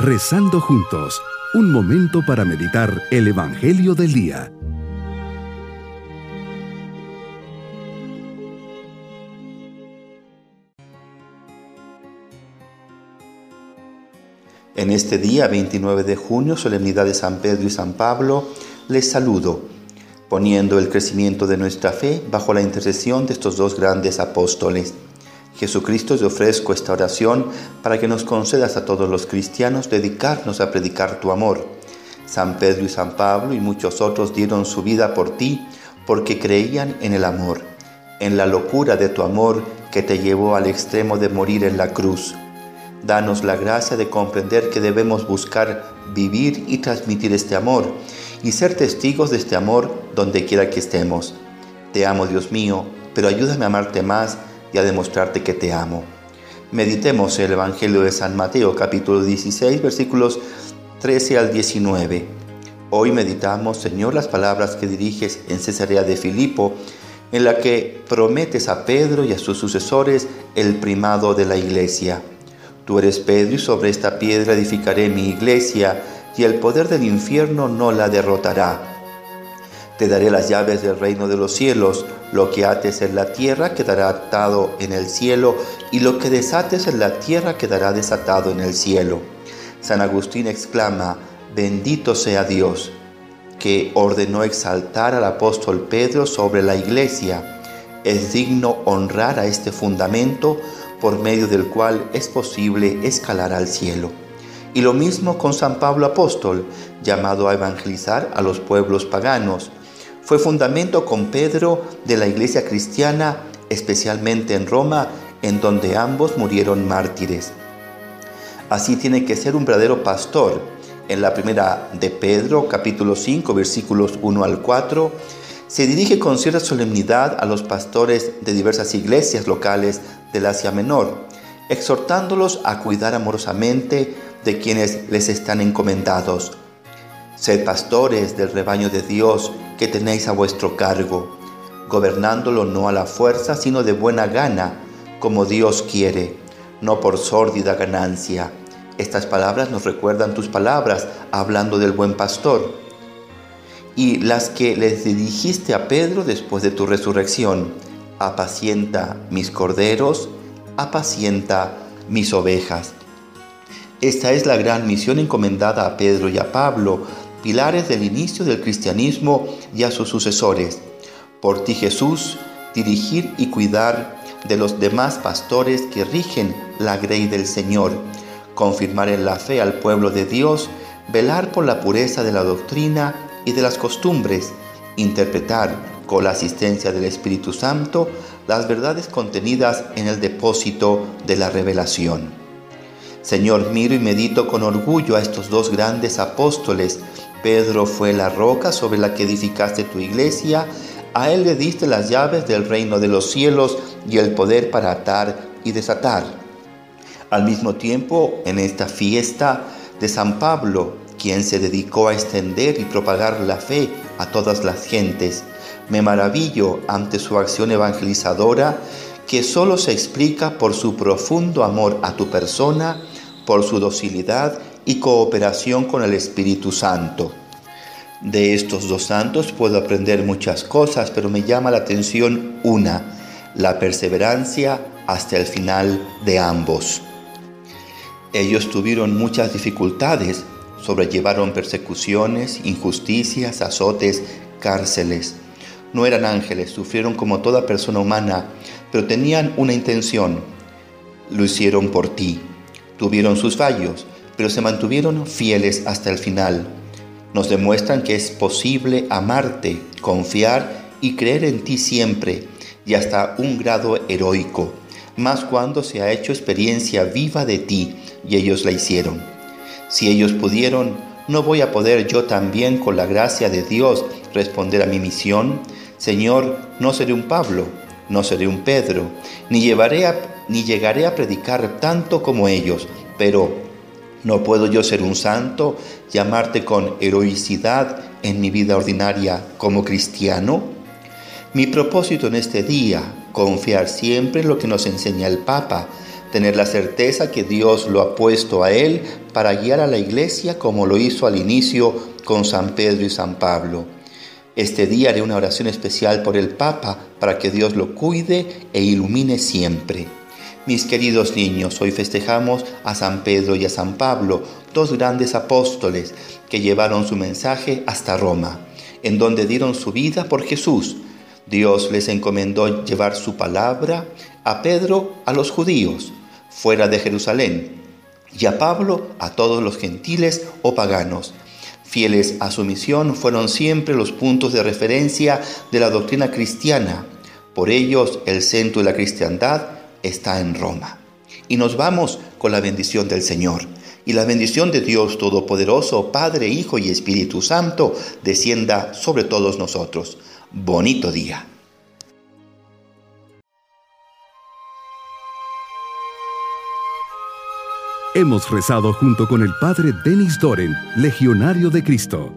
Rezando juntos, un momento para meditar el Evangelio del Día. En este día 29 de junio, solemnidad de San Pedro y San Pablo, les saludo, poniendo el crecimiento de nuestra fe bajo la intercesión de estos dos grandes apóstoles. Jesucristo, te ofrezco esta oración para que nos concedas a todos los cristianos dedicarnos a predicar tu amor. San Pedro y San Pablo y muchos otros dieron su vida por ti porque creían en el amor, en la locura de tu amor que te llevó al extremo de morir en la cruz. Danos la gracia de comprender que debemos buscar vivir y transmitir este amor y ser testigos de este amor donde quiera que estemos. Te amo, Dios mío, pero ayúdame a amarte más y a demostrarte que te amo. Meditemos el Evangelio de San Mateo capítulo 16 versículos 13 al 19. Hoy meditamos, Señor, las palabras que diriges en Cesarea de Filipo, en la que prometes a Pedro y a sus sucesores el primado de la iglesia. Tú eres Pedro y sobre esta piedra edificaré mi iglesia y el poder del infierno no la derrotará. Te daré las llaves del reino de los cielos. Lo que ates en la tierra quedará atado en el cielo, y lo que desates en la tierra quedará desatado en el cielo. San Agustín exclama, bendito sea Dios, que ordenó exaltar al apóstol Pedro sobre la iglesia. Es digno honrar a este fundamento por medio del cual es posible escalar al cielo. Y lo mismo con San Pablo apóstol, llamado a evangelizar a los pueblos paganos fue fundamento con Pedro de la iglesia cristiana, especialmente en Roma, en donde ambos murieron mártires. Así tiene que ser un verdadero pastor. En la primera de Pedro, capítulo 5, versículos 1 al 4, se dirige con cierta solemnidad a los pastores de diversas iglesias locales del Asia Menor, exhortándolos a cuidar amorosamente de quienes les están encomendados Sed pastores del rebaño de Dios que tenéis a vuestro cargo, gobernándolo no a la fuerza, sino de buena gana, como Dios quiere, no por sórdida ganancia. Estas palabras nos recuerdan tus palabras hablando del buen pastor y las que les dirigiste a Pedro después de tu resurrección. Apacienta mis corderos, apacienta mis ovejas. Esta es la gran misión encomendada a Pedro y a Pablo pilares del inicio del cristianismo y a sus sucesores. Por ti Jesús, dirigir y cuidar de los demás pastores que rigen la grey del Señor, confirmar en la fe al pueblo de Dios, velar por la pureza de la doctrina y de las costumbres, interpretar con la asistencia del Espíritu Santo las verdades contenidas en el depósito de la revelación. Señor, miro y medito con orgullo a estos dos grandes apóstoles Pedro fue la roca sobre la que edificaste tu iglesia, a él le diste las llaves del reino de los cielos y el poder para atar y desatar. Al mismo tiempo, en esta fiesta de San Pablo, quien se dedicó a extender y propagar la fe a todas las gentes, me maravillo ante su acción evangelizadora que solo se explica por su profundo amor a tu persona, por su docilidad y cooperación con el Espíritu Santo. De estos dos santos puedo aprender muchas cosas, pero me llama la atención una, la perseverancia hasta el final de ambos. Ellos tuvieron muchas dificultades, sobrellevaron persecuciones, injusticias, azotes, cárceles. No eran ángeles, sufrieron como toda persona humana, pero tenían una intención. Lo hicieron por ti. Tuvieron sus fallos, pero se mantuvieron fieles hasta el final. Nos demuestran que es posible amarte, confiar y creer en ti siempre y hasta un grado heroico, más cuando se ha hecho experiencia viva de ti y ellos la hicieron. Si ellos pudieron, ¿no voy a poder yo también con la gracia de Dios responder a mi misión? Señor, no seré un Pablo, no seré un Pedro, ni, llevaré ni llegaré a predicar tanto como ellos, pero no puedo yo ser un santo, llamarte con heroicidad en mi vida ordinaria como cristiano. Mi propósito en este día, confiar siempre en lo que nos enseña el Papa, tener la certeza que Dios lo ha puesto a él para guiar a la iglesia como lo hizo al inicio con San Pedro y San Pablo. Este día haré una oración especial por el Papa para que Dios lo cuide e ilumine siempre. Mis queridos niños, hoy festejamos a San Pedro y a San Pablo, dos grandes apóstoles que llevaron su mensaje hasta Roma, en donde dieron su vida por Jesús. Dios les encomendó llevar su palabra a Pedro a los judíos, fuera de Jerusalén, y a Pablo a todos los gentiles o paganos. Fieles a su misión fueron siempre los puntos de referencia de la doctrina cristiana. Por ellos el centro de la cristiandad está en Roma. Y nos vamos con la bendición del Señor. Y la bendición de Dios Todopoderoso, Padre, Hijo y Espíritu Santo, descienda sobre todos nosotros. Bonito día. Hemos rezado junto con el Padre Denis Doren, Legionario de Cristo.